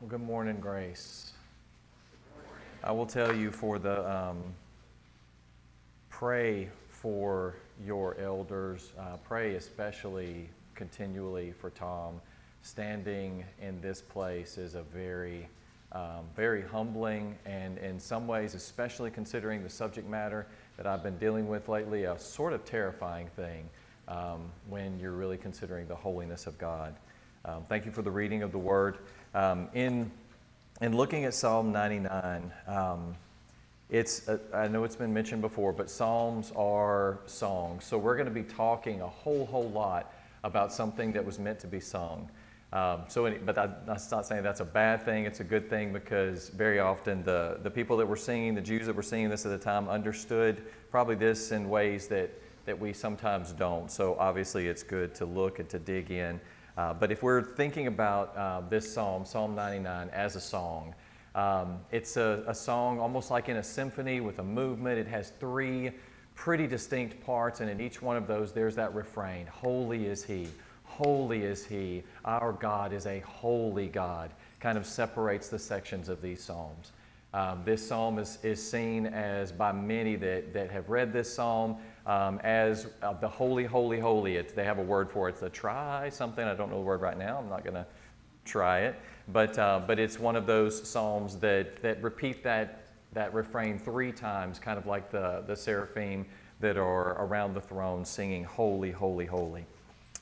Well, good morning, Grace. I will tell you for the um, pray for your elders. Uh, pray especially continually for Tom. Standing in this place is a very, um, very humbling and, in some ways, especially considering the subject matter that I've been dealing with lately, a sort of terrifying thing um, when you're really considering the holiness of God. Um, thank you for the reading of the Word. Um, in, in looking at Psalm 99, um, it's, uh, I know it's been mentioned before, but Psalms are songs. So we're going to be talking a whole, whole lot about something that was meant to be sung. Um, so, but I, am not saying that's a bad thing. It's a good thing because very often the, the people that were singing, the Jews that were singing this at the time, understood probably this in ways that, that we sometimes don't. So obviously it's good to look and to dig in. Uh, but if we're thinking about uh, this psalm, Psalm 99, as a song, um, it's a, a, song almost like in a symphony with a movement. It has three pretty distinct parts, and in each one of those, there's that refrain Holy is He, holy is He. Our God is a holy God. Kind of separates the sections of these psalms. Um, this psalm is, is seen as by many that, that have read this psalm um, as uh, the holy, holy, holy. It's, they have a word for it. It's a try something. I don't know the word right now. I'm not going to try it. But, uh, but it's one of those psalms that, that repeat that, that refrain three times, kind of like the, the seraphim that are around the throne singing, Holy, Holy, Holy.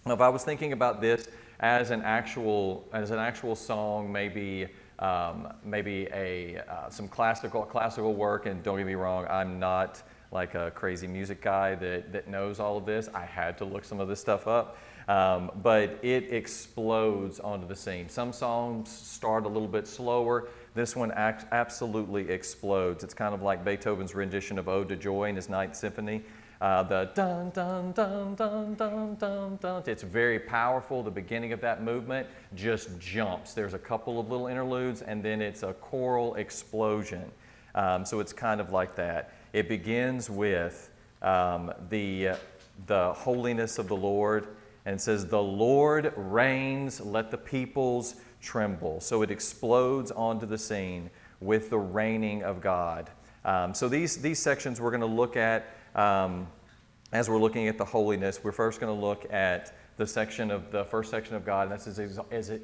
Now, if I was thinking about this as an actual, as an actual song, maybe. Um, maybe a, uh, some classical, classical work, and don't get me wrong, I'm not like a crazy music guy that, that knows all of this. I had to look some of this stuff up. Um, but it explodes onto the scene. Some songs start a little bit slower. This one act, absolutely explodes. It's kind of like Beethoven's rendition of Ode to Joy in his Ninth Symphony. Uh, the dun dun dun dun dun dun dun. It's very powerful. The beginning of that movement just jumps. There's a couple of little interludes, and then it's a choral explosion. Um, so it's kind of like that. It begins with um, the, the holiness of the Lord and says, The Lord reigns, let the peoples tremble. So it explodes onto the scene with the reigning of God. Um, so these, these sections we're going to look at um, as we're looking at the holiness. We're first going to look at the section of the first section of God, and that's his,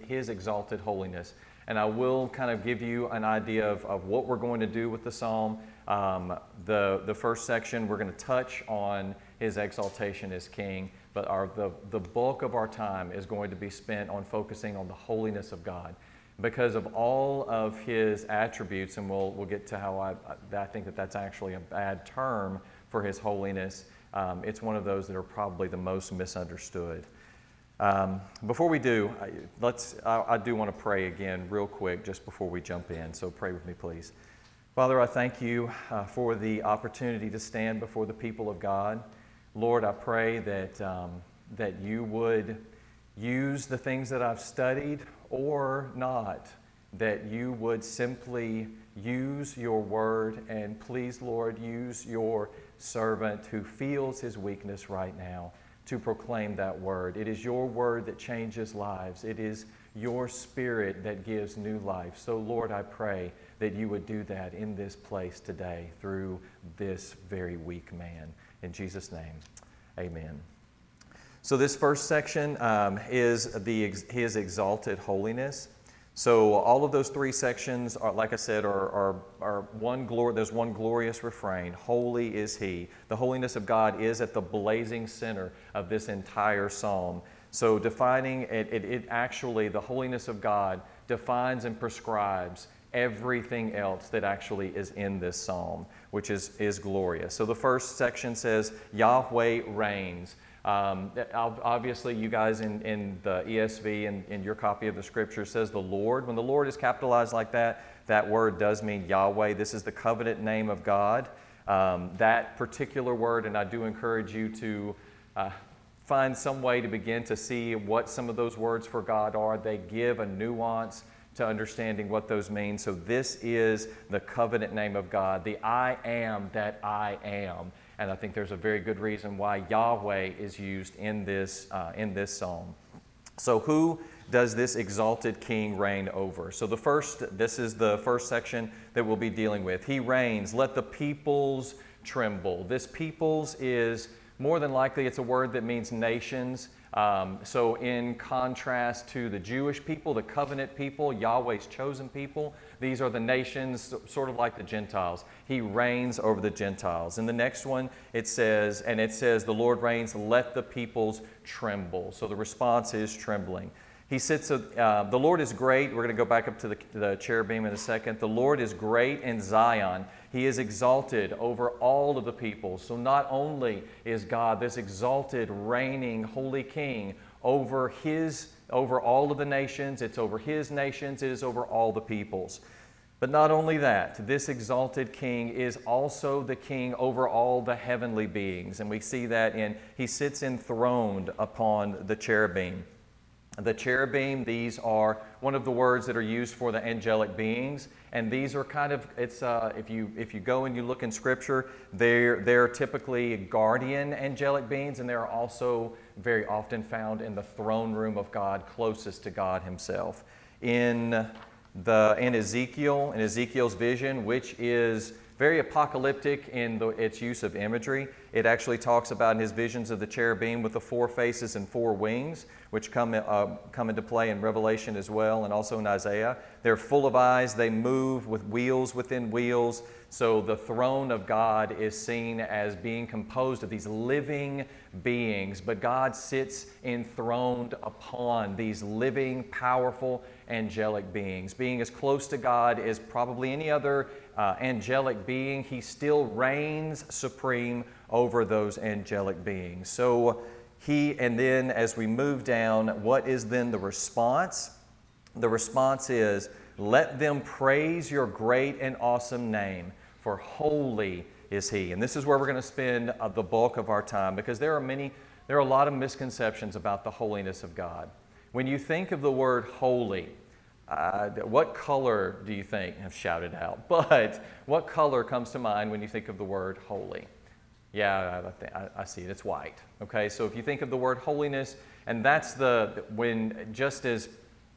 his exalted holiness. And I will kind of give you an idea of, of what we're going to do with the psalm. Um, the, the first section, we're going to touch on his exaltation as king, but our, the, the bulk of our time is going to be spent on focusing on the holiness of God. Because of all of his attributes, and we'll, we'll get to how I, I think that that's actually a bad term for his holiness, um, it's one of those that are probably the most misunderstood. Um, before we do, let's, I, I do want to pray again, real quick, just before we jump in. So pray with me, please. Father, I thank you uh, for the opportunity to stand before the people of God. Lord, I pray that, um, that you would use the things that I've studied or not, that you would simply use your word, and please, Lord, use your servant who feels his weakness right now to proclaim that word. It is your word that changes lives. It is your spirit that gives new life. So, Lord, I pray that you would do that in this place today through this very weak man. In Jesus' name, amen. So, this first section um, is the, his exalted holiness. So all of those three sections, are, like I said, are, are, are one glor- there's one glorious refrain Holy is He. The holiness of God is at the blazing center of this entire psalm. So defining it, it, it actually, the holiness of God defines and prescribes everything else that actually is in this psalm, which is, is glorious. So the first section says, Yahweh reigns. Um, obviously, you guys in, in the ESV and in your copy of the scripture says the Lord. When the Lord is capitalized like that, that word does mean Yahweh. This is the covenant name of God. Um, that particular word, and I do encourage you to uh, find some way to begin to see what some of those words for God are. They give a nuance to understanding what those mean. So, this is the covenant name of God, the I am that I am. And I think there's a very good reason why Yahweh is used in this, uh, in this psalm. So, who does this exalted king reign over? So, the first, this is the first section that we'll be dealing with. He reigns, let the peoples tremble. This peoples is more than likely it's a word that means nations. Um, so, in contrast to the Jewish people, the covenant people, Yahweh's chosen people, these are the nations, sort of like the Gentiles. He reigns over the Gentiles. In the next one, it says, and it says, The Lord reigns, let the peoples tremble. So, the response is trembling. He sits, uh, the Lord is great. We're going to go back up to the, the cherubim in a second. The Lord is great in Zion. He is exalted over all of the people. So not only is God this exalted, reigning, holy king over his over all of the nations, it's over his nations, it is over all the peoples. But not only that, this exalted king is also the king over all the heavenly beings. And we see that in he sits enthroned upon the cherubim. The cherubim, these are one of the words that are used for the angelic beings, and these are kind of it's uh, if you if you go and you look in Scripture, they're they're typically guardian angelic beings, and they're also very often found in the throne room of God, closest to God Himself. In the in Ezekiel, in Ezekiel's vision, which is very apocalyptic in the, its use of imagery. It actually talks about in his visions of the cherubim with the four faces and four wings, which come, uh, come into play in Revelation as well and also in Isaiah. They're full of eyes, they move with wheels within wheels. So the throne of God is seen as being composed of these living beings, but God sits enthroned upon these living, powerful, angelic beings. Being as close to God as probably any other uh, angelic being, he still reigns supreme over those angelic beings. So he, and then as we move down, what is then the response? The response is, let them praise your great and awesome name, for holy is he. And this is where we're going to spend uh, the bulk of our time because there are many, there are a lot of misconceptions about the holiness of God. When you think of the word holy, uh, what color do you think? I've shouted out, but what color comes to mind when you think of the word holy? Yeah, I, I, see it. It's white. Okay, so if you think of the word holiness, and that's the, when just as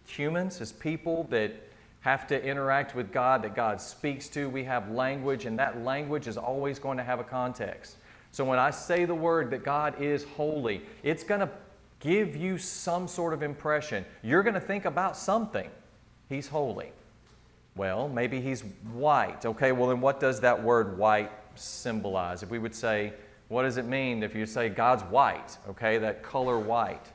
humans, as people that have to interact with God, that God speaks to, we have language, and that language is always going to have a context. So when I say the word that God is holy, it's going to give you some sort of impression. You're going to think about something. He's holy. Well, maybe he's white. Okay, well, then what does that word white symbolize? If we would say, what does it mean if you say God's white? Okay, that color white.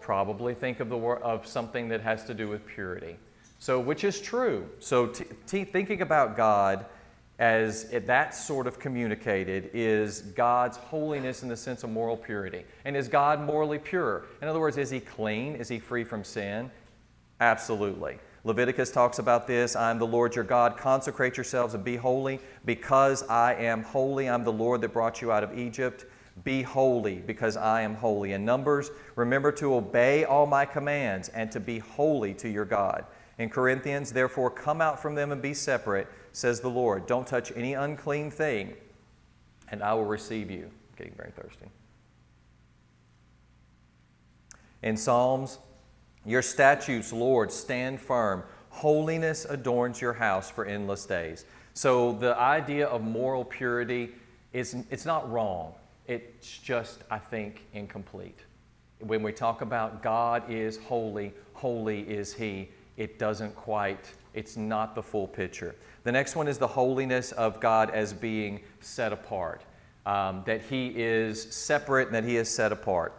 Probably think of, the of something that has to do with purity. So, which is true. So, t- t- thinking about God as it, that sort of communicated is God's holiness in the sense of moral purity. And is God morally pure? In other words, is he clean? Is he free from sin? Absolutely. Leviticus talks about this. I am the Lord your God. Consecrate yourselves and be holy because I am holy. I'm the Lord that brought you out of Egypt. Be holy because I am holy. In Numbers, remember to obey all my commands and to be holy to your God. In Corinthians, therefore, come out from them and be separate, says the Lord. Don't touch any unclean thing, and I will receive you. I'm getting very thirsty. In Psalms, your statutes, Lord, stand firm. Holiness adorns your house for endless days. So the idea of moral purity is it's not wrong. It's just, I think, incomplete. When we talk about God is holy, holy is He, it doesn't quite, it's not the full picture. The next one is the holiness of God as being set apart, um, that He is separate and that He is set apart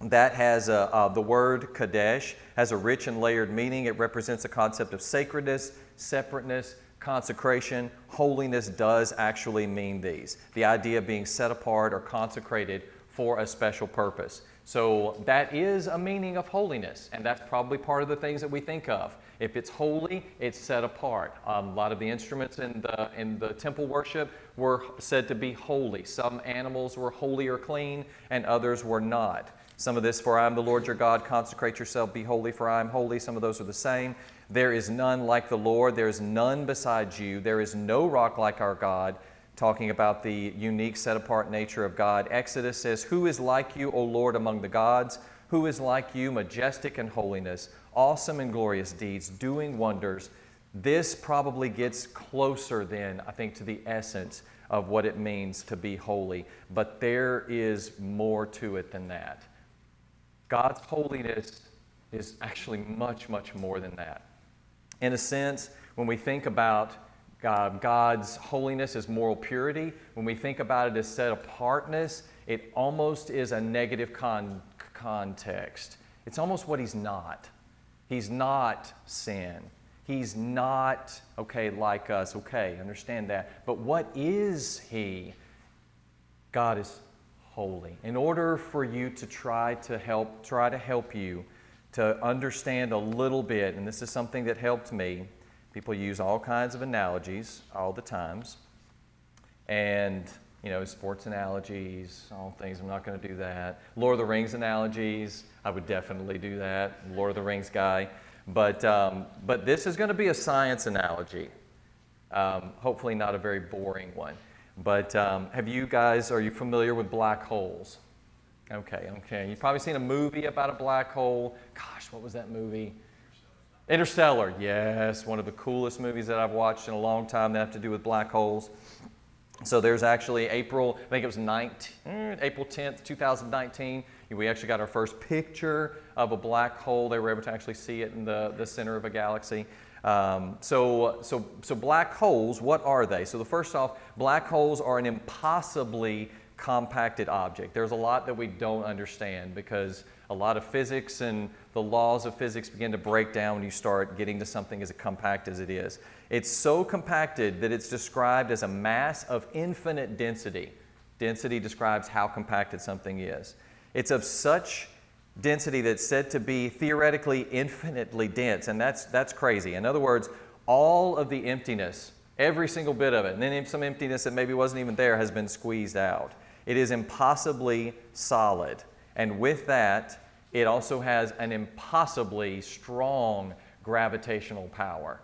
that has a, uh, the word Kadesh has a rich and layered meaning. It represents a concept of sacredness, separateness, consecration. Holiness does actually mean these the idea of being set apart or consecrated for a special purpose. So that is a meaning of holiness, and that's probably part of the things that we think of. If it's holy, it's set apart. Um, a lot of the instruments in the, in the temple worship were said to be holy. Some animals were holy or clean, and others were not. Some of this, for I am the Lord your God, consecrate yourself, be holy, for I am holy. Some of those are the same. There is none like the Lord, there is none besides you, there is no rock like our God. Talking about the unique, set apart nature of God. Exodus says, Who is like you, O Lord, among the gods? Who is like you, majestic in holiness, awesome in glorious deeds, doing wonders? This probably gets closer then, I think, to the essence of what it means to be holy. But there is more to it than that. God's holiness is actually much, much more than that. In a sense, when we think about God, God's holiness as moral purity, when we think about it as set apartness, it almost is a negative con- context. It's almost what He's not. He's not sin. He's not, okay, like us. Okay, understand that. But what is He? God is holy. In order for you to try to help, try to help you to understand a little bit, and this is something that helped me. People use all kinds of analogies all the times. And, you know, sports analogies, all things. I'm not going to do that. Lord of the Rings analogies, I would definitely do that. Lord of the Rings guy. But, um, but this is going to be a science analogy. Um, hopefully, not a very boring one. But um, have you guys, are you familiar with black holes? Okay, okay. You've probably seen a movie about a black hole. Gosh, what was that movie? Interstellar. Yes, one of the coolest movies that I've watched in a long time that have to do with black holes. So there's actually April, I think it was 19, mm, April 10th, 2019. We actually got our first picture of a black hole. They were able to actually see it in the, the center of a galaxy. Um, so, so, so black holes, what are they? So the first off, black holes are an impossibly compacted object. There's a lot that we don't understand because a lot of physics and the laws of physics begin to break down when you start getting to something as compact as it is. It's so compacted that it's described as a mass of infinite density. Density describes how compacted something is. It's of such density that's said to be theoretically infinitely dense, and that's, that's crazy. In other words, all of the emptiness, every single bit of it, and then some emptiness that maybe wasn't even there, has been squeezed out. It is impossibly solid. And with that, it also has an impossibly strong gravitational power.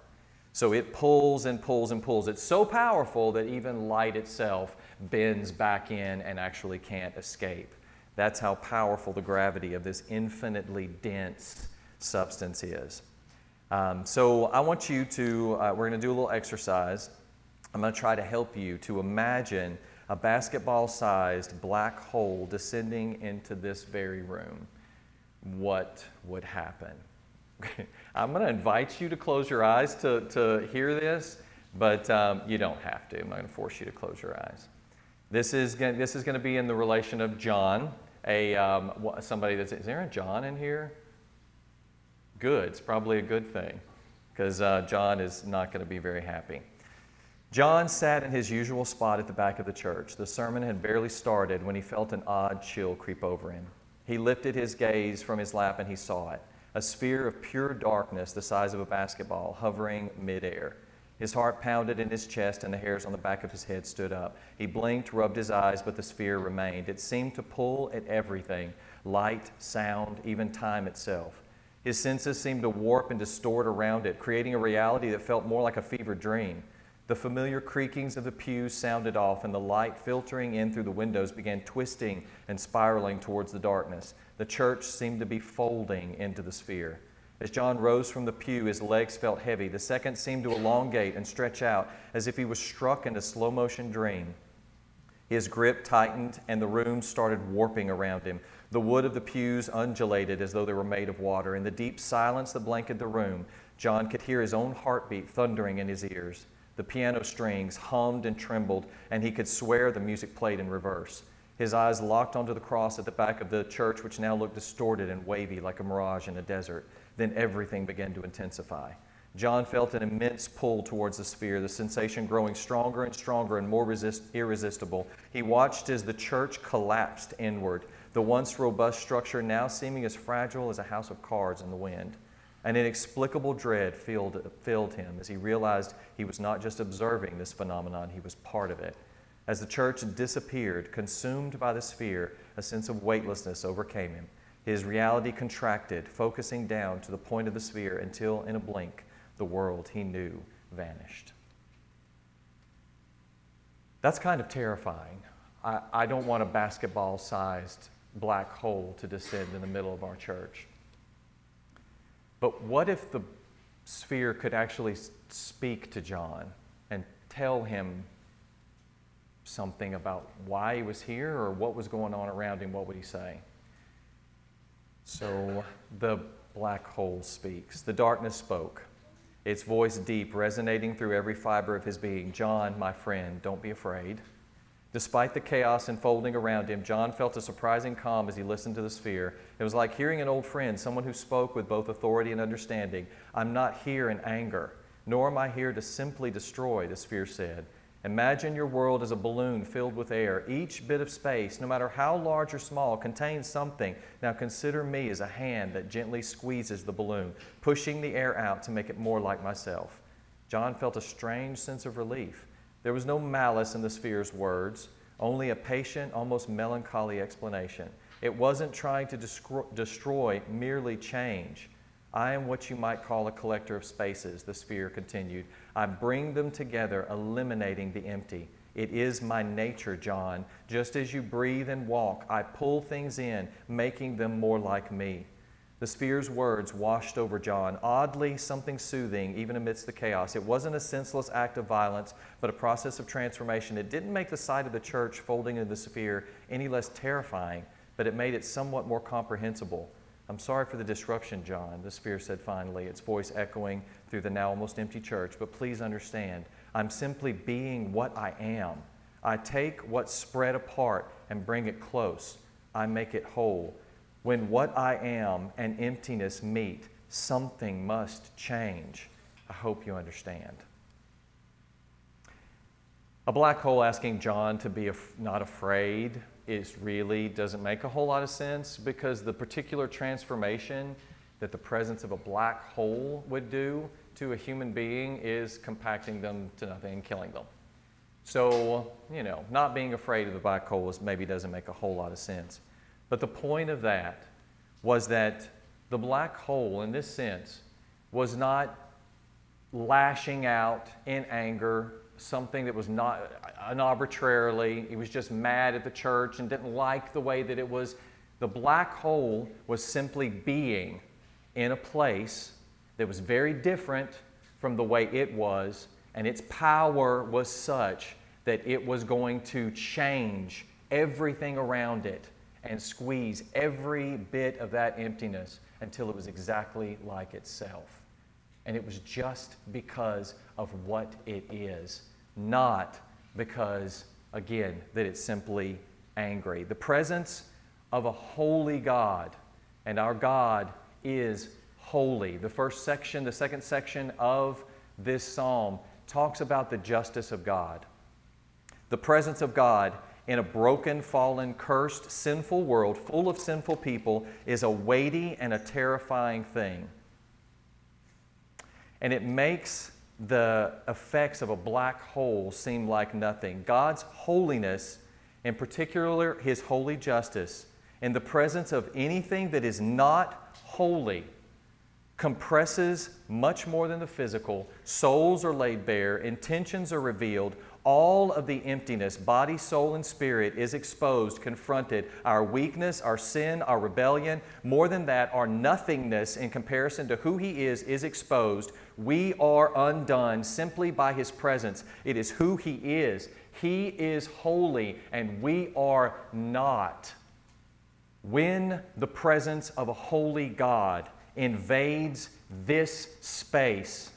So it pulls and pulls and pulls. It's so powerful that even light itself bends back in and actually can't escape. That's how powerful the gravity of this infinitely dense substance is. Um, so I want you to, uh, we're going to do a little exercise. I'm going to try to help you to imagine a basketball sized black hole descending into this very room, what would happen? I'm going to invite you to close your eyes to, to hear this, but um, you don't have to. I'm not going to force you to close your eyes. This is, going, this is going to be in the relation of John, a, um, somebody that's, is there a John in here? Good, it's probably a good thing because uh, John is not going to be very happy. John sat in his usual spot at the back of the church. The sermon had barely started when he felt an odd chill creep over him. He lifted his gaze from his lap and he saw it a sphere of pure darkness the size of a basketball hovering midair. His heart pounded in his chest and the hairs on the back of his head stood up. He blinked, rubbed his eyes, but the sphere remained. It seemed to pull at everything light, sound, even time itself. His senses seemed to warp and distort around it, creating a reality that felt more like a fevered dream. The familiar creakings of the pews sounded off, and the light filtering in through the windows began twisting and spiraling towards the darkness. The church seemed to be folding into the sphere. As John rose from the pew, his legs felt heavy. The seconds seemed to elongate and stretch out as if he was struck in a slow motion dream. His grip tightened, and the room started warping around him. The wood of the pews undulated as though they were made of water. In the deep silence that blanketed the room, John could hear his own heartbeat thundering in his ears. The piano strings hummed and trembled, and he could swear the music played in reverse. His eyes locked onto the cross at the back of the church, which now looked distorted and wavy like a mirage in a desert. Then everything began to intensify. John felt an immense pull towards the sphere, the sensation growing stronger and stronger and more resist- irresistible. He watched as the church collapsed inward, the once robust structure now seeming as fragile as a house of cards in the wind. An inexplicable dread filled, filled him as he realized he was not just observing this phenomenon, he was part of it. As the church disappeared, consumed by the sphere, a sense of weightlessness overcame him. His reality contracted, focusing down to the point of the sphere until, in a blink, the world he knew vanished. That's kind of terrifying. I, I don't want a basketball sized black hole to descend in the middle of our church. But what if the sphere could actually speak to John and tell him something about why he was here or what was going on around him? What would he say? So the black hole speaks. The darkness spoke, its voice deep, resonating through every fiber of his being. John, my friend, don't be afraid. Despite the chaos unfolding around him, John felt a surprising calm as he listened to the sphere. It was like hearing an old friend, someone who spoke with both authority and understanding. I'm not here in anger, nor am I here to simply destroy, the sphere said. Imagine your world as a balloon filled with air. Each bit of space, no matter how large or small, contains something. Now consider me as a hand that gently squeezes the balloon, pushing the air out to make it more like myself. John felt a strange sense of relief. There was no malice in the sphere's words, only a patient, almost melancholy explanation. It wasn't trying to destroy, merely change. I am what you might call a collector of spaces, the sphere continued. I bring them together, eliminating the empty. It is my nature, John. Just as you breathe and walk, I pull things in, making them more like me. The sphere's words washed over John, oddly something soothing, even amidst the chaos. It wasn't a senseless act of violence, but a process of transformation. It didn't make the sight of the church folding into the sphere any less terrifying, but it made it somewhat more comprehensible. I'm sorry for the disruption, John, the sphere said finally, its voice echoing through the now almost empty church. But please understand, I'm simply being what I am. I take what's spread apart and bring it close. I make it whole. When what I am and emptiness meet, something must change. I hope you understand. A black hole asking John to be af- not afraid is really doesn't make a whole lot of sense because the particular transformation that the presence of a black hole would do to a human being is compacting them to nothing and killing them. So, you know, not being afraid of the black hole is maybe doesn't make a whole lot of sense. But the point of that was that the black hole, in this sense, was not lashing out in anger, something that was not uh, an arbitrarily. He was just mad at the church and didn't like the way that it was. The black hole was simply being in a place that was very different from the way it was, and its power was such that it was going to change everything around it and squeeze every bit of that emptiness until it was exactly like itself. And it was just because of what it is, not because, again, that it's simply angry. The presence of a holy God, and our God is holy. The first section, the second section of this psalm talks about the justice of God. The presence of God in a broken, fallen, cursed, sinful world full of sinful people is a weighty and a terrifying thing. And it makes the effects of a black hole seem like nothing. God's holiness, in particular His holy justice, in the presence of anything that is not holy, compresses much more than the physical. Souls are laid bare, intentions are revealed, all of the emptiness, body, soul, and spirit, is exposed, confronted. Our weakness, our sin, our rebellion, more than that, our nothingness in comparison to who He is, is exposed. We are undone simply by His presence. It is who He is. He is holy, and we are not. When the presence of a holy God invades this space,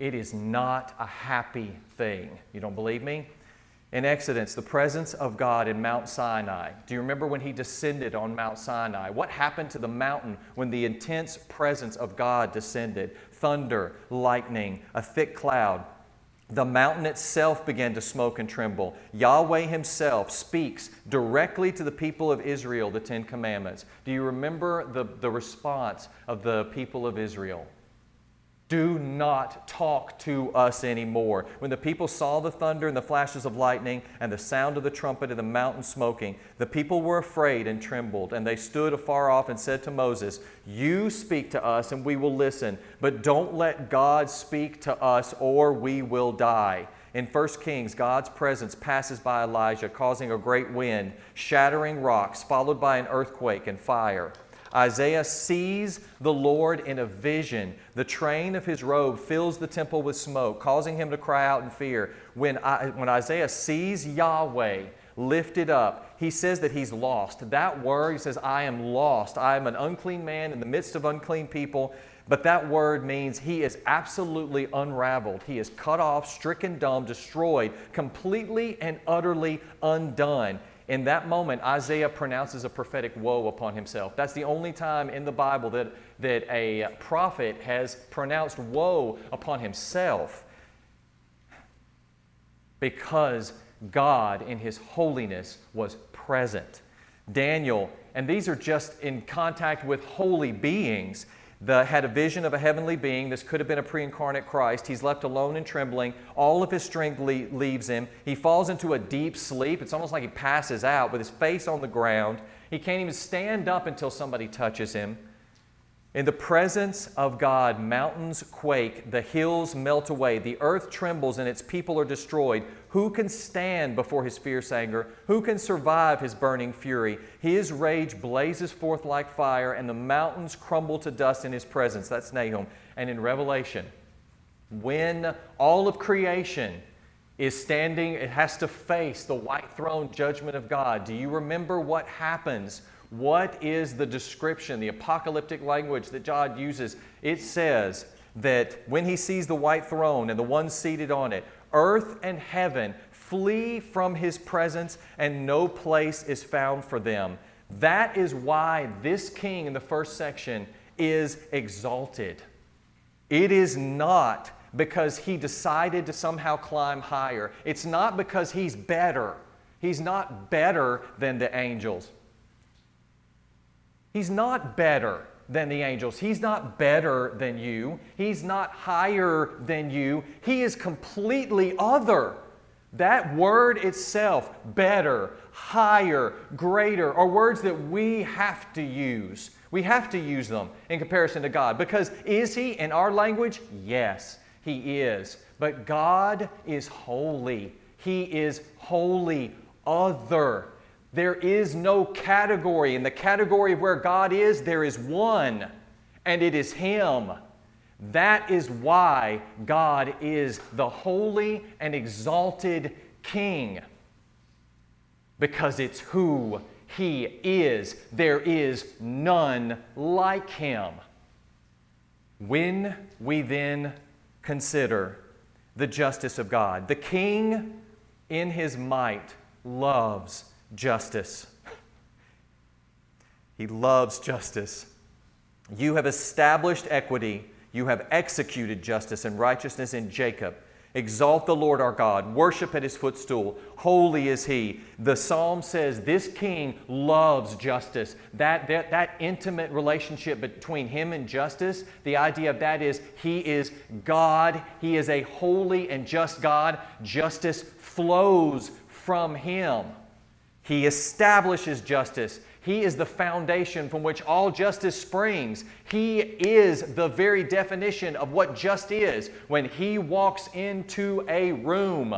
it is not a happy thing. You don't believe me? In Exodus, the presence of God in Mount Sinai. Do you remember when he descended on Mount Sinai? What happened to the mountain when the intense presence of God descended? Thunder, lightning, a thick cloud. The mountain itself began to smoke and tremble. Yahweh Himself speaks directly to the people of Israel the Ten Commandments. Do you remember the, the response of the people of Israel? Do not talk to us anymore. When the people saw the thunder and the flashes of lightning and the sound of the trumpet and the mountain smoking, the people were afraid and trembled, and they stood afar off and said to Moses, You speak to us, and we will listen, but don't let God speak to us, or we will die. In 1 Kings, God's presence passes by Elijah, causing a great wind, shattering rocks, followed by an earthquake and fire. Isaiah sees the Lord in a vision. The train of his robe fills the temple with smoke, causing him to cry out in fear. When, I, when Isaiah sees Yahweh lifted up, he says that he's lost. That word, he says, I am lost. I am an unclean man in the midst of unclean people. But that word means he is absolutely unraveled. He is cut off, stricken dumb, destroyed, completely and utterly undone. In that moment, Isaiah pronounces a prophetic woe upon himself. That's the only time in the Bible that, that a prophet has pronounced woe upon himself because God, in his holiness, was present. Daniel, and these are just in contact with holy beings the, had a vision of a heavenly being. This could have been a pre incarnate Christ. He's left alone and trembling. All of his strength le- leaves him. He falls into a deep sleep. It's almost like he passes out with his face on the ground. He can't even stand up until somebody touches him. In the presence of God, mountains quake, the hills melt away, the earth trembles, and its people are destroyed. Who can stand before his fierce anger? Who can survive his burning fury? His rage blazes forth like fire, and the mountains crumble to dust in his presence. That's Nahum. And in Revelation, when all of creation is standing, it has to face the white throne judgment of God. Do you remember what happens? What is the description, the apocalyptic language that God uses? It says that when he sees the white throne and the one seated on it, earth and heaven flee from his presence, and no place is found for them. That is why this king in the first section is exalted. It is not because he decided to somehow climb higher. It's not because he's better. He's not better than the angels. He's not better than the angels. He's not better than you. He's not higher than you. He is completely other. That word itself, better, higher, greater, are words that we have to use. We have to use them in comparison to God. Because is He in our language? Yes, He is. But God is holy. He is holy, other. There is no category. In the category of where God is, there is one, and it is Him. That is why God is the holy and exalted King, because it's who He is. There is none like Him. When we then consider the justice of God, the King in His might loves justice. He loves justice. You have established equity. You have executed justice and righteousness in Jacob. Exalt the Lord our God. Worship at his footstool. Holy is he. The psalm says this king loves justice. That, that, that intimate relationship between him and justice, the idea of that is he is God. He is a holy and just God. Justice flows from him. He establishes justice. He is the foundation from which all justice springs. He is the very definition of what just is. When He walks into a room,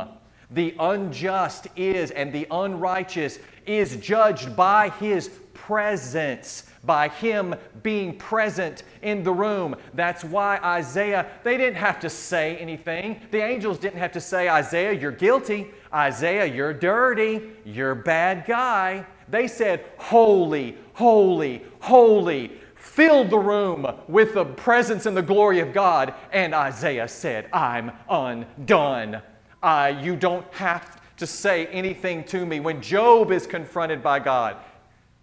the unjust is and the unrighteous is judged by His presence by him being present in the room. That's why Isaiah, they didn't have to say anything. The angels didn't have to say, Isaiah, you're guilty. Isaiah, you're dirty. You're a bad guy. They said, Holy, holy, holy. Filled the room with the presence and the glory of God. And Isaiah said, I'm undone. Uh, you don't have to say anything to me. When Job is confronted by God,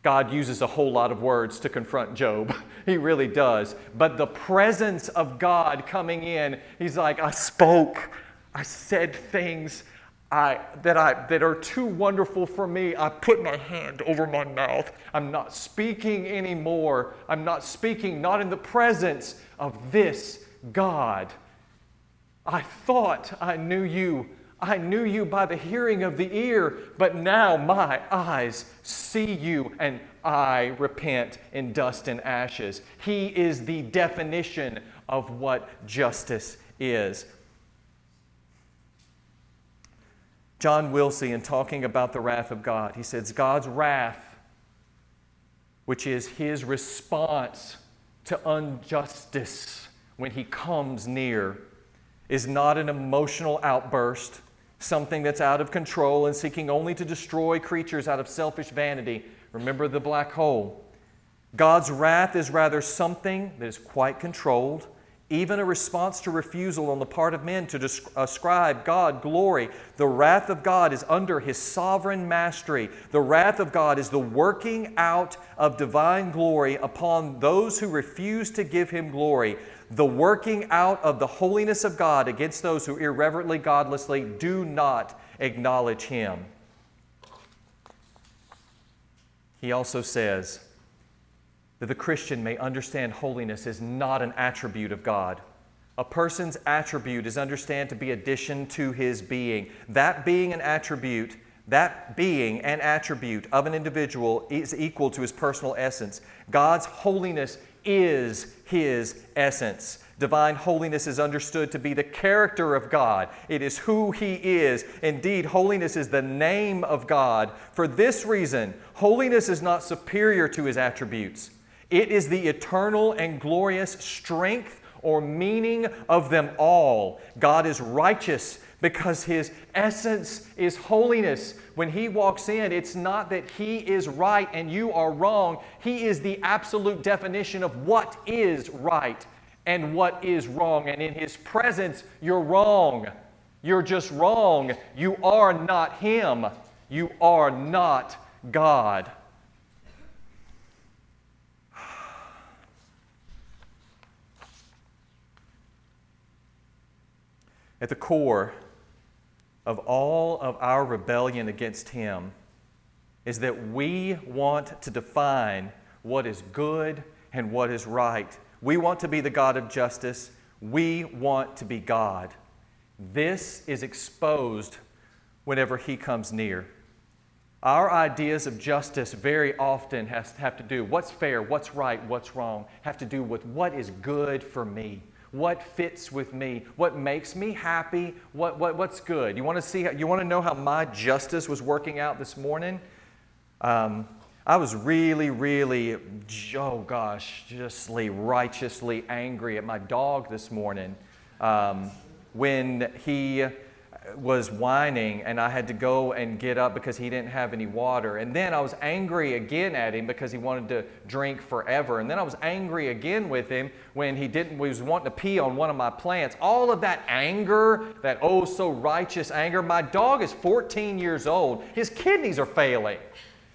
God uses a whole lot of words to confront Job. he really does. But the presence of God coming in, he's like, I spoke, I said things I, that, I, that are too wonderful for me. I put my hand over my mouth. I'm not speaking anymore. I'm not speaking, not in the presence of this God. I thought I knew you I knew you by the hearing of the ear, but now my eyes see you, and I repent in dust and ashes. He is the definition of what justice is. John Wilsey, in talking about the wrath of God, he says, God's wrath, which is his response to injustice when he comes near, is not an emotional outburst, something that's out of control and seeking only to destroy creatures out of selfish vanity. Remember the black hole. God's wrath is rather something that is quite controlled even a response to refusal on the part of men to ascribe God glory. The wrath of God is under his sovereign mastery. The wrath of God is the working out of divine glory upon those who refuse to give him glory. The working out of the holiness of God against those who irreverently, godlessly do not acknowledge him. He also says, that the Christian may understand holiness is not an attribute of God. A person's attribute is understood to be addition to his being. That being an attribute, that being an attribute of an individual is equal to his personal essence. God's holiness is his essence. Divine holiness is understood to be the character of God. It is who He is. Indeed, holiness is the name of God. For this reason, holiness is not superior to His attributes. It is the eternal and glorious strength or meaning of them all. God is righteous because his essence is holiness. When he walks in, it's not that he is right and you are wrong. He is the absolute definition of what is right and what is wrong. And in his presence, you're wrong. You're just wrong. You are not him. You are not God. At the core of all of our rebellion against Him is that we want to define what is good and what is right. We want to be the God of justice. We want to be God. This is exposed whenever He comes near. Our ideas of justice very often has, have to do what's fair, what's right, what's wrong, have to do with what is good for me what fits with me, what makes me happy, what, what, what's good. You want to see, you want to know how my justice was working out this morning? Um, I was really, really, oh gosh, justly, righteously angry at my dog this morning um, when he was whining and I had to go and get up because he didn't have any water. And then I was angry again at him because he wanted to drink forever. And then I was angry again with him when he didn't he was wanting to pee on one of my plants. All of that anger, that oh so righteous anger. My dog is 14 years old. His kidneys are failing.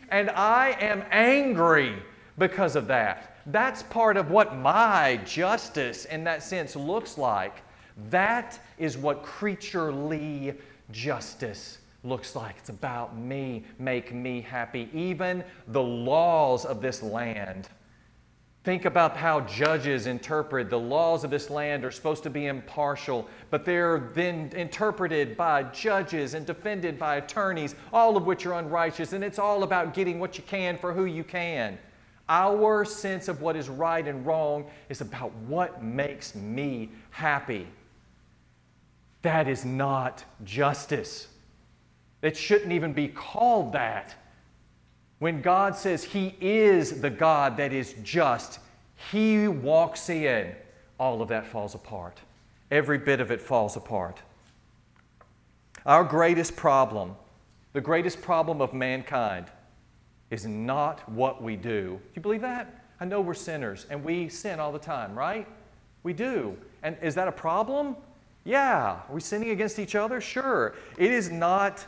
And I am angry because of that. That's part of what my justice in that sense looks like. That is what creaturely justice looks like. It's about me, make me happy. Even the laws of this land. Think about how judges interpret the laws of this land are supposed to be impartial, but they're then interpreted by judges and defended by attorneys, all of which are unrighteous, and it's all about getting what you can for who you can. Our sense of what is right and wrong is about what makes me happy. That is not justice. It shouldn't even be called that. When God says He is the God that is just, He walks in, all of that falls apart. Every bit of it falls apart. Our greatest problem, the greatest problem of mankind, is not what we do. Do you believe that? I know we're sinners and we sin all the time, right? We do. And is that a problem? Yeah. Are we sinning against each other? Sure. It is not,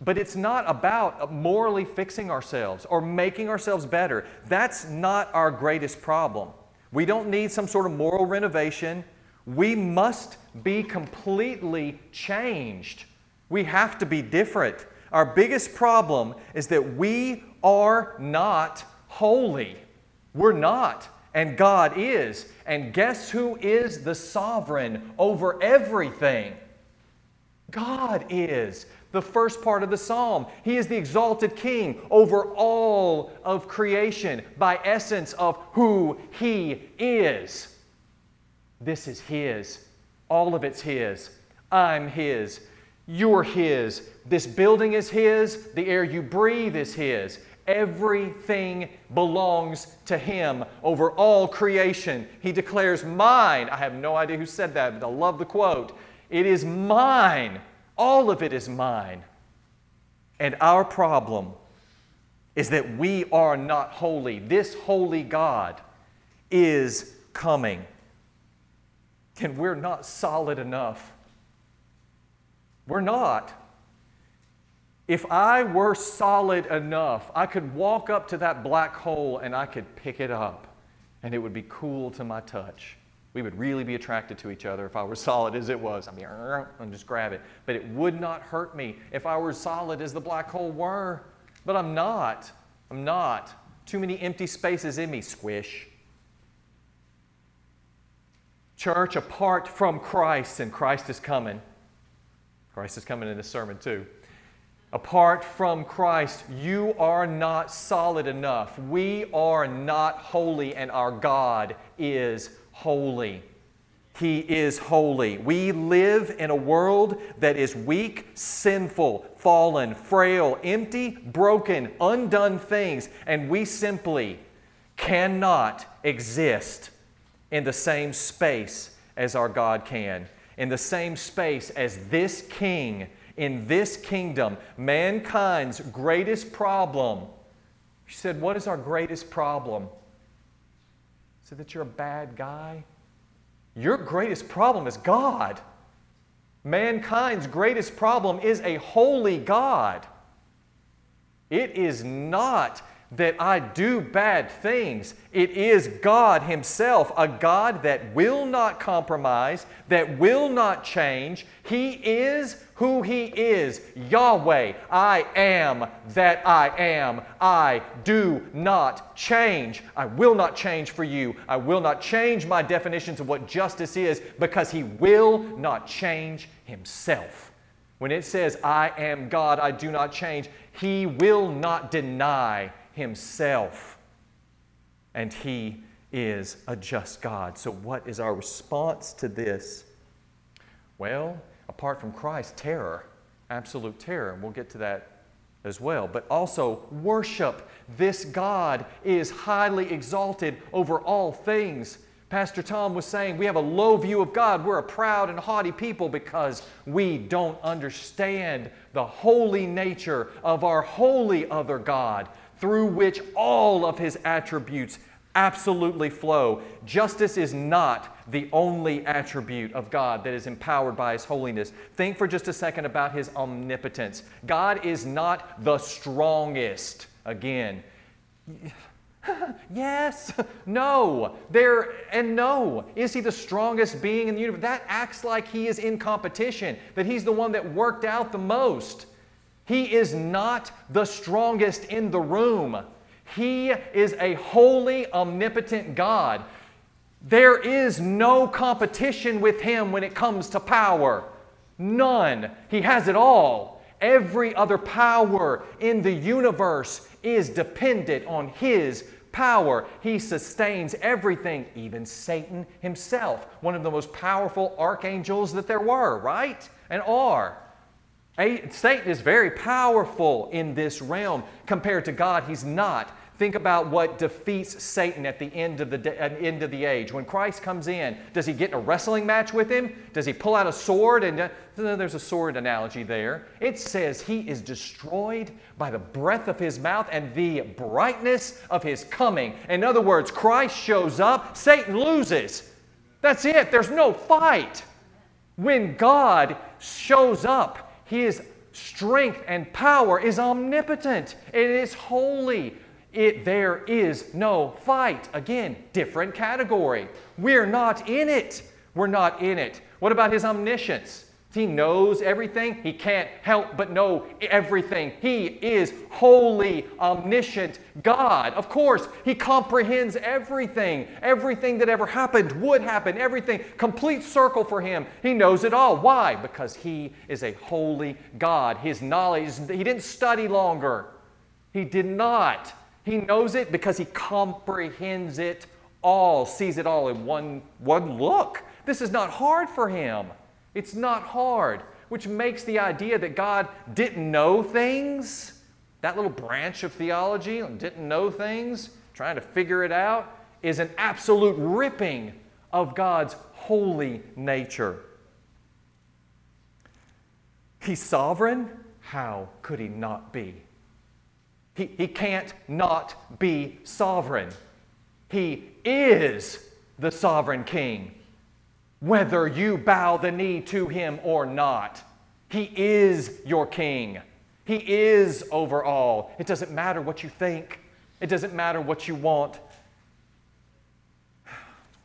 but it's not about morally fixing ourselves or making ourselves better. That's not our greatest problem. We don't need some sort of moral renovation. We must be completely changed. We have to be different. Our biggest problem is that we are not holy. We're not and God is. And guess who is the sovereign over everything? God is. The first part of the psalm. He is the exalted king over all of creation by essence of who He is. This is His. All of it's His. I'm His. You're His. This building is His. The air you breathe is His. Everything belongs to Him over all creation. He declares, Mine. I have no idea who said that, but I love the quote. It is mine. All of it is mine. And our problem is that we are not holy. This holy God is coming. And we're not solid enough. We're not. If I were solid enough, I could walk up to that black hole and I could pick it up, and it would be cool to my touch. We would really be attracted to each other if I were solid as it was. I mean, and just grab it. But it would not hurt me if I were solid as the black hole were. But I'm not. I'm not. Too many empty spaces in me. Squish. Church, apart from Christ, and Christ is coming. Christ is coming in this sermon too. Apart from Christ, you are not solid enough. We are not holy, and our God is holy. He is holy. We live in a world that is weak, sinful, fallen, frail, empty, broken, undone things, and we simply cannot exist in the same space as our God can, in the same space as this King in this kingdom, mankind's greatest problem. She said, What is our greatest problem? I said, That you're a bad guy. Your greatest problem is God. Mankind's greatest problem is a holy God. It is not that I do bad things. It is God Himself, a God that will not compromise, that will not change. He is who He is Yahweh. I am that I am. I do not change. I will not change for you. I will not change my definitions of what justice is because He will not change Himself. When it says, I am God, I do not change, He will not deny himself. And he is a just God. So, what is our response to this? Well, apart from Christ, terror, absolute terror. And we'll get to that as well. But also, worship. This God is highly exalted over all things. Pastor Tom was saying we have a low view of God. We're a proud and haughty people because we don't understand the holy nature of our holy other God through which all of his attributes absolutely flow. Justice is not the only attribute of God that is empowered by His holiness. Think for just a second about His omnipotence. God is not the strongest. Again, yes, no, there, and no. Is He the strongest being in the universe? That acts like He is in competition, that He's the one that worked out the most. He is not the strongest in the room. He is a holy, omnipotent God. There is no competition with Him when it comes to power. None. He has it all. Every other power in the universe is dependent on His power. He sustains everything, even Satan himself, one of the most powerful archangels that there were, right? And are. Satan is very powerful in this realm. Compared to God, he's not. Think about what defeats Satan at the end of the, end of the age. When Christ comes in, does he get in a wrestling match with him? Does he pull out a sword? And uh, there's a sword analogy there. It says he is destroyed by the breath of his mouth and the brightness of his coming. In other words, Christ shows up, Satan loses. That's it. There's no fight. When God shows up, his strength and power is omnipotent, it is holy. It, there is no fight. Again, different category. We're not in it. We're not in it. What about his omniscience? He knows everything. He can't help but know everything. He is holy, omniscient God. Of course, He comprehends everything. Everything that ever happened would happen. Everything, complete circle for Him. He knows it all. Why? Because He is a holy God. His knowledge, He didn't study longer. He did not. He knows it because He comprehends it all, sees it all in one, one look. This is not hard for Him. It's not hard. which makes the idea that God didn't know things, that little branch of theology, didn't know things, trying to figure it out, is an absolute ripping of God's holy nature. He's sovereign. How could he not be? He, he can't not be sovereign. He is the sovereign king, whether you bow the knee to him or not. He is your king. He is over all. It doesn't matter what you think, it doesn't matter what you want.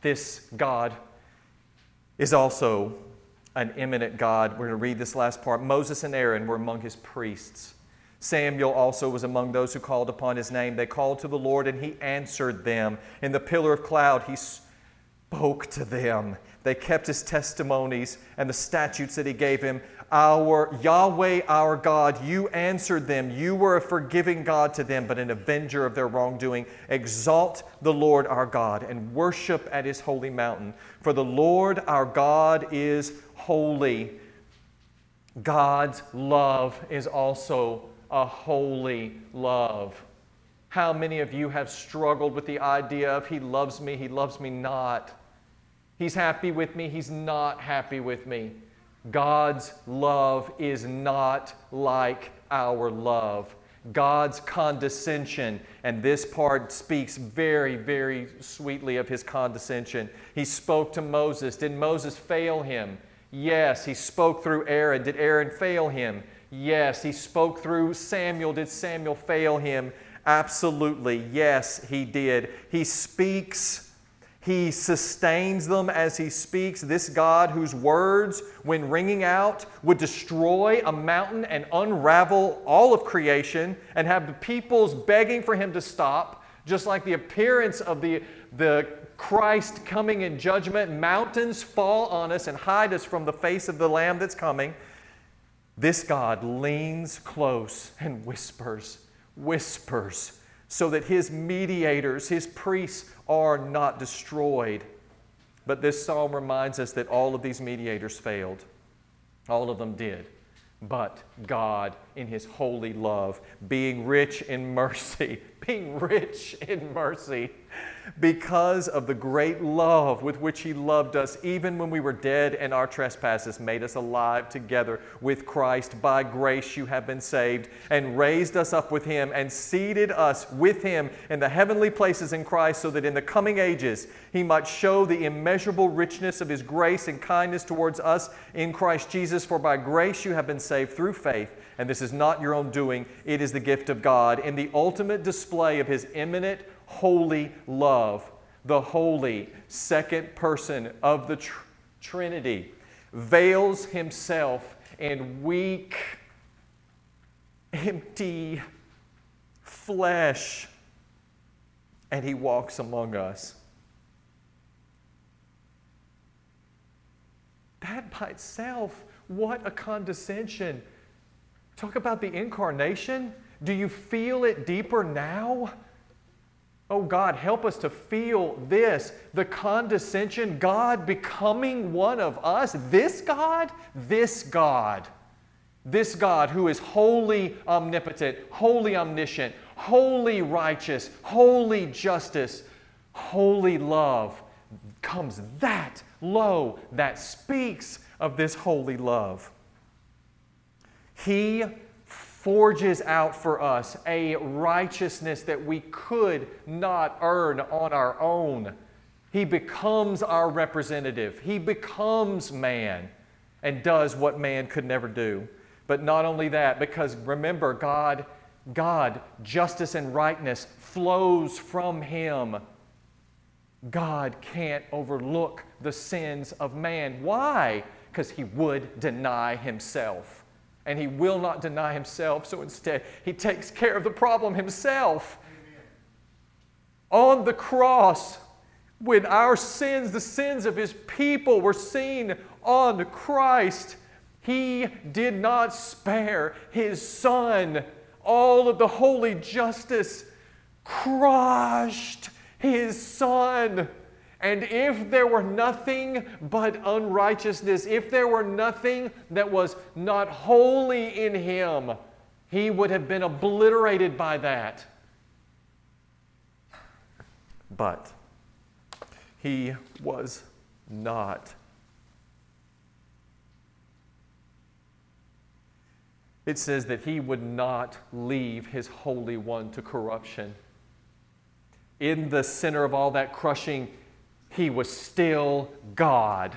This God is also an eminent God. We're going to read this last part. Moses and Aaron were among his priests. Samuel also was among those who called upon his name. They called to the Lord, and he answered them. In the pillar of cloud, he spoke to them. They kept his testimonies and the statutes that he gave him. Our Yahweh, our God, you answered them. You were a forgiving God to them, but an avenger of their wrongdoing. Exalt the Lord our God and worship at his holy mountain. For the Lord our God is holy. God's love is also a holy love. How many of you have struggled with the idea of He loves me, He loves me not? He's happy with me, He's not happy with me. God's love is not like our love. God's condescension, and this part speaks very, very sweetly of his condescension. He spoke to Moses. Did Moses fail him? Yes. He spoke through Aaron. Did Aaron fail him? Yes. He spoke through Samuel. Did Samuel fail him? Absolutely. Yes, he did. He speaks he sustains them as he speaks. This God, whose words, when ringing out, would destroy a mountain and unravel all of creation and have the peoples begging for him to stop, just like the appearance of the, the Christ coming in judgment, mountains fall on us and hide us from the face of the Lamb that's coming. This God leans close and whispers, whispers, so that his mediators, his priests, are not destroyed. But this psalm reminds us that all of these mediators failed. All of them did. But God, in His holy love, being rich in mercy, being rich in mercy, because of the great love with which He loved us, even when we were dead and our trespasses, made us alive together with Christ. By grace you have been saved, and raised us up with Him, and seated us with Him in the heavenly places in Christ, so that in the coming ages He might show the immeasurable richness of His grace and kindness towards us in Christ Jesus. For by grace you have been saved through faith. And this is not your own doing, it is the gift of God. In the ultimate display of His imminent holy love, the holy second person of the tr- Trinity, veils himself in weak, empty flesh, and he walks among us. That by itself, what a condescension. Talk about the incarnation. Do you feel it deeper now? Oh God, help us to feel this the condescension, God becoming one of us. This God, this God, this God who is wholly omnipotent, wholly omniscient, wholly righteous, wholly justice, holy love comes that low that speaks of this holy love. He forges out for us a righteousness that we could not earn on our own. He becomes our representative. He becomes man and does what man could never do. But not only that, because remember, God, God, justice and rightness flows from him. God can't overlook the sins of man. Why? Because he would deny himself and he will not deny himself. So instead, he takes care of the problem himself. Amen. On the cross, when our sins, the sins of his people, were seen on Christ, he did not spare his son. All of the holy justice crushed his son And if there were nothing but unrighteousness, if there were nothing that was not holy in him, he would have been obliterated by that. But he was not. It says that he would not leave his Holy One to corruption. In the center of all that crushing, he was still God.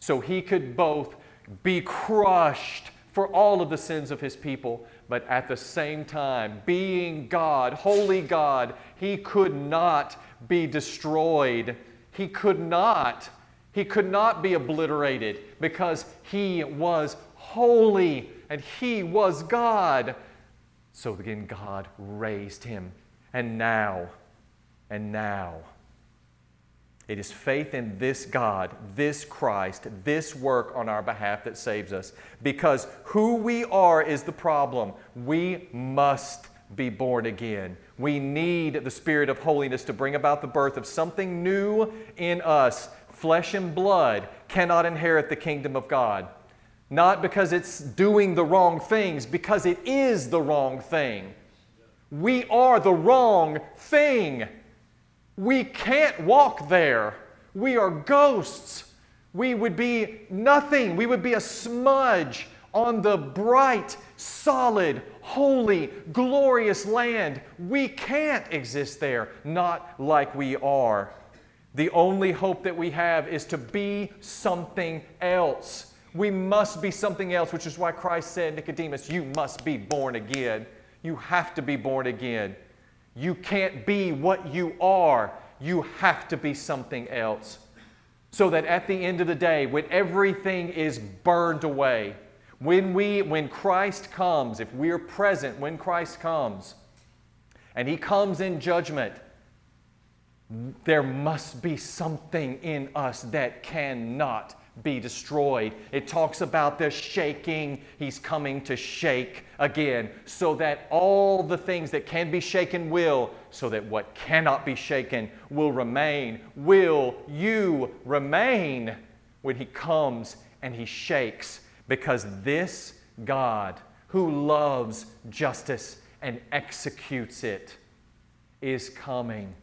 So he could both be crushed for all of the sins of his people, but at the same time, being God, holy God, he could not be destroyed. He could not. He could not be obliterated because he was holy and he was God. So again, God raised him. And now, and now, it is faith in this God, this Christ, this work on our behalf that saves us. Because who we are is the problem. We must be born again. We need the Spirit of holiness to bring about the birth of something new in us. Flesh and blood cannot inherit the kingdom of God. Not because it's doing the wrong things, because it is the wrong thing. We are the wrong thing. We can't walk there. We are ghosts. We would be nothing. We would be a smudge on the bright, solid, holy, glorious land. We can't exist there, not like we are. The only hope that we have is to be something else. We must be something else, which is why Christ said, Nicodemus, you must be born again. You have to be born again. You can't be what you are. You have to be something else. So that at the end of the day, when everything is burned away, when, we, when Christ comes, if we're present when Christ comes, and He comes in judgment, there must be something in us that cannot be destroyed. It talks about the shaking. He's coming to shake again, so that all the things that can be shaken will, so that what cannot be shaken will remain. Will you remain when He comes and He shakes? Because this God, who loves justice and executes it, is coming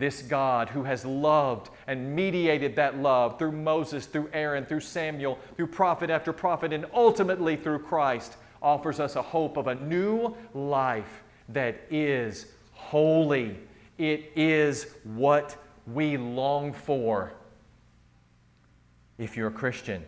this God who has loved and mediated that love through Moses, through Aaron, through Samuel, through prophet after prophet, and ultimately through Christ, offers us a hope of a new life that is holy. It is what we long for. If you're a Christian,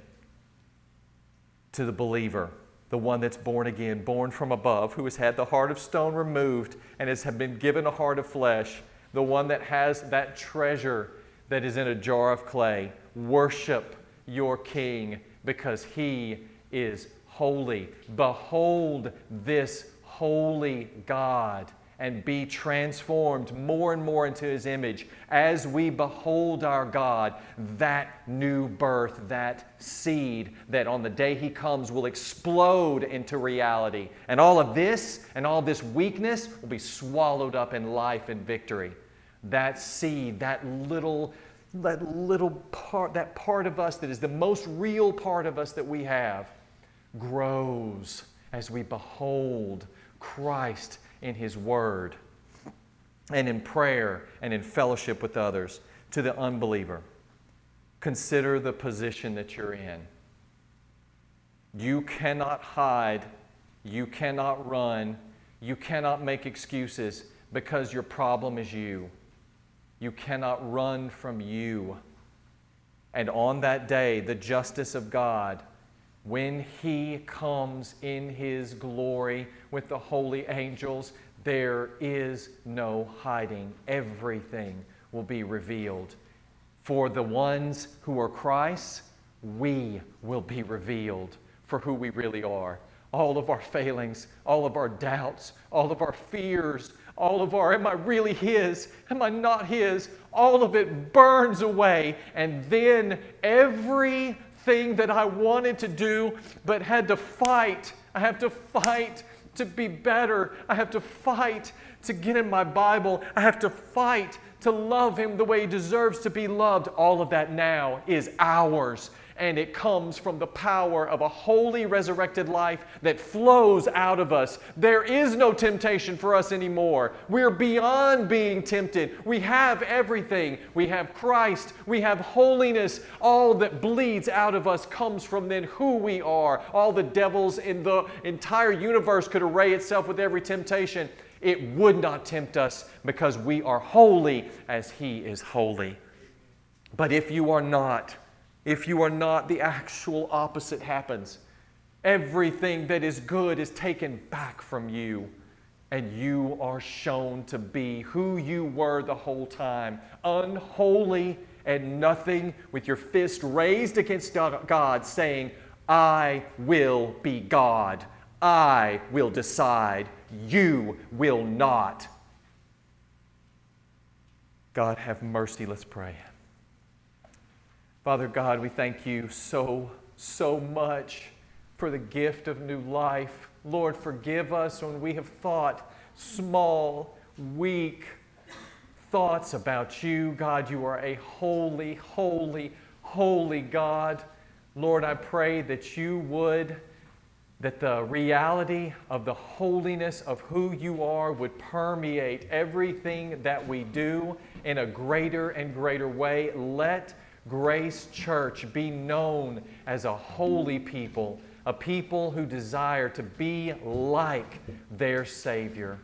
to the believer, the one that's born again, born from above, who has had the heart of stone removed and has been given a heart of flesh the one that has that treasure that is in a jar of clay. Worship your King because he is holy. Behold this holy God and be transformed more and more into his image as we behold our God, that new birth, that seed that on the day he comes will explode into reality. And all of this and all this weakness will be swallowed up in life and victory that seed, that little, that little part, that part of us that is the most real part of us that we have, grows as we behold Christ in His Word and in prayer and in fellowship with others. To the unbeliever, consider the position that you're in. You cannot hide, you cannot run, you cannot make excuses because your problem is you. You cannot run from you. And on that day, the justice of God, when He comes in His glory with the holy angels, there is no hiding. Everything will be revealed. For the ones who are Christ's, we will be revealed for who we really are. All of our failings, all of our doubts, all of our fears, all of our, am I really His? Am I not His? All of it burns away. And then everything that I wanted to do but had to fight, I have to fight to be better. I have to fight to get in my Bible. I have to fight to love Him the way He deserves to be loved, all of that now is ours. And it comes from the power of a holy resurrected life that flows out of us. There is no temptation for us anymore. We're beyond being tempted. We have everything. We have Christ. We have holiness. All that bleeds out of us comes from then who we are. All the devils in the entire universe could array itself with every temptation it would not tempt us because we are holy as He is holy. But if you are not, if you are not, the actual opposite happens. Everything that is good is taken back from you, and you are shown to be who you were the whole time unholy and nothing, with your fist raised against God, saying, I will be God. I will decide. You will not. God, have mercy. Let's pray. Father God, we thank you so, so much for the gift of new life. Lord, forgive us when we have thought small, weak thoughts about you. God, you are a holy, holy, holy God. Lord, I pray that you would that the reality of the holiness of who you are would permeate everything that we do in a greater and greater way. Let Grace Church be known as a holy people, a people who desire to be like their Savior.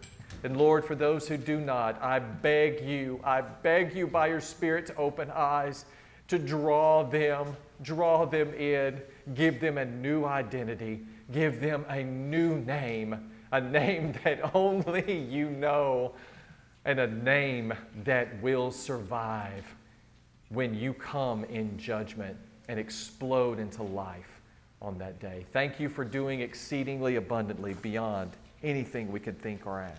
And Lord, for those who do not, I beg you, I beg you by your Spirit to open eyes, to draw them, draw them in, give them a new identity give them a new name, a name that only you know, and a name that will survive when you come in judgment and explode into life on that day. Thank you for doing exceedingly abundantly beyond anything we could think or ask.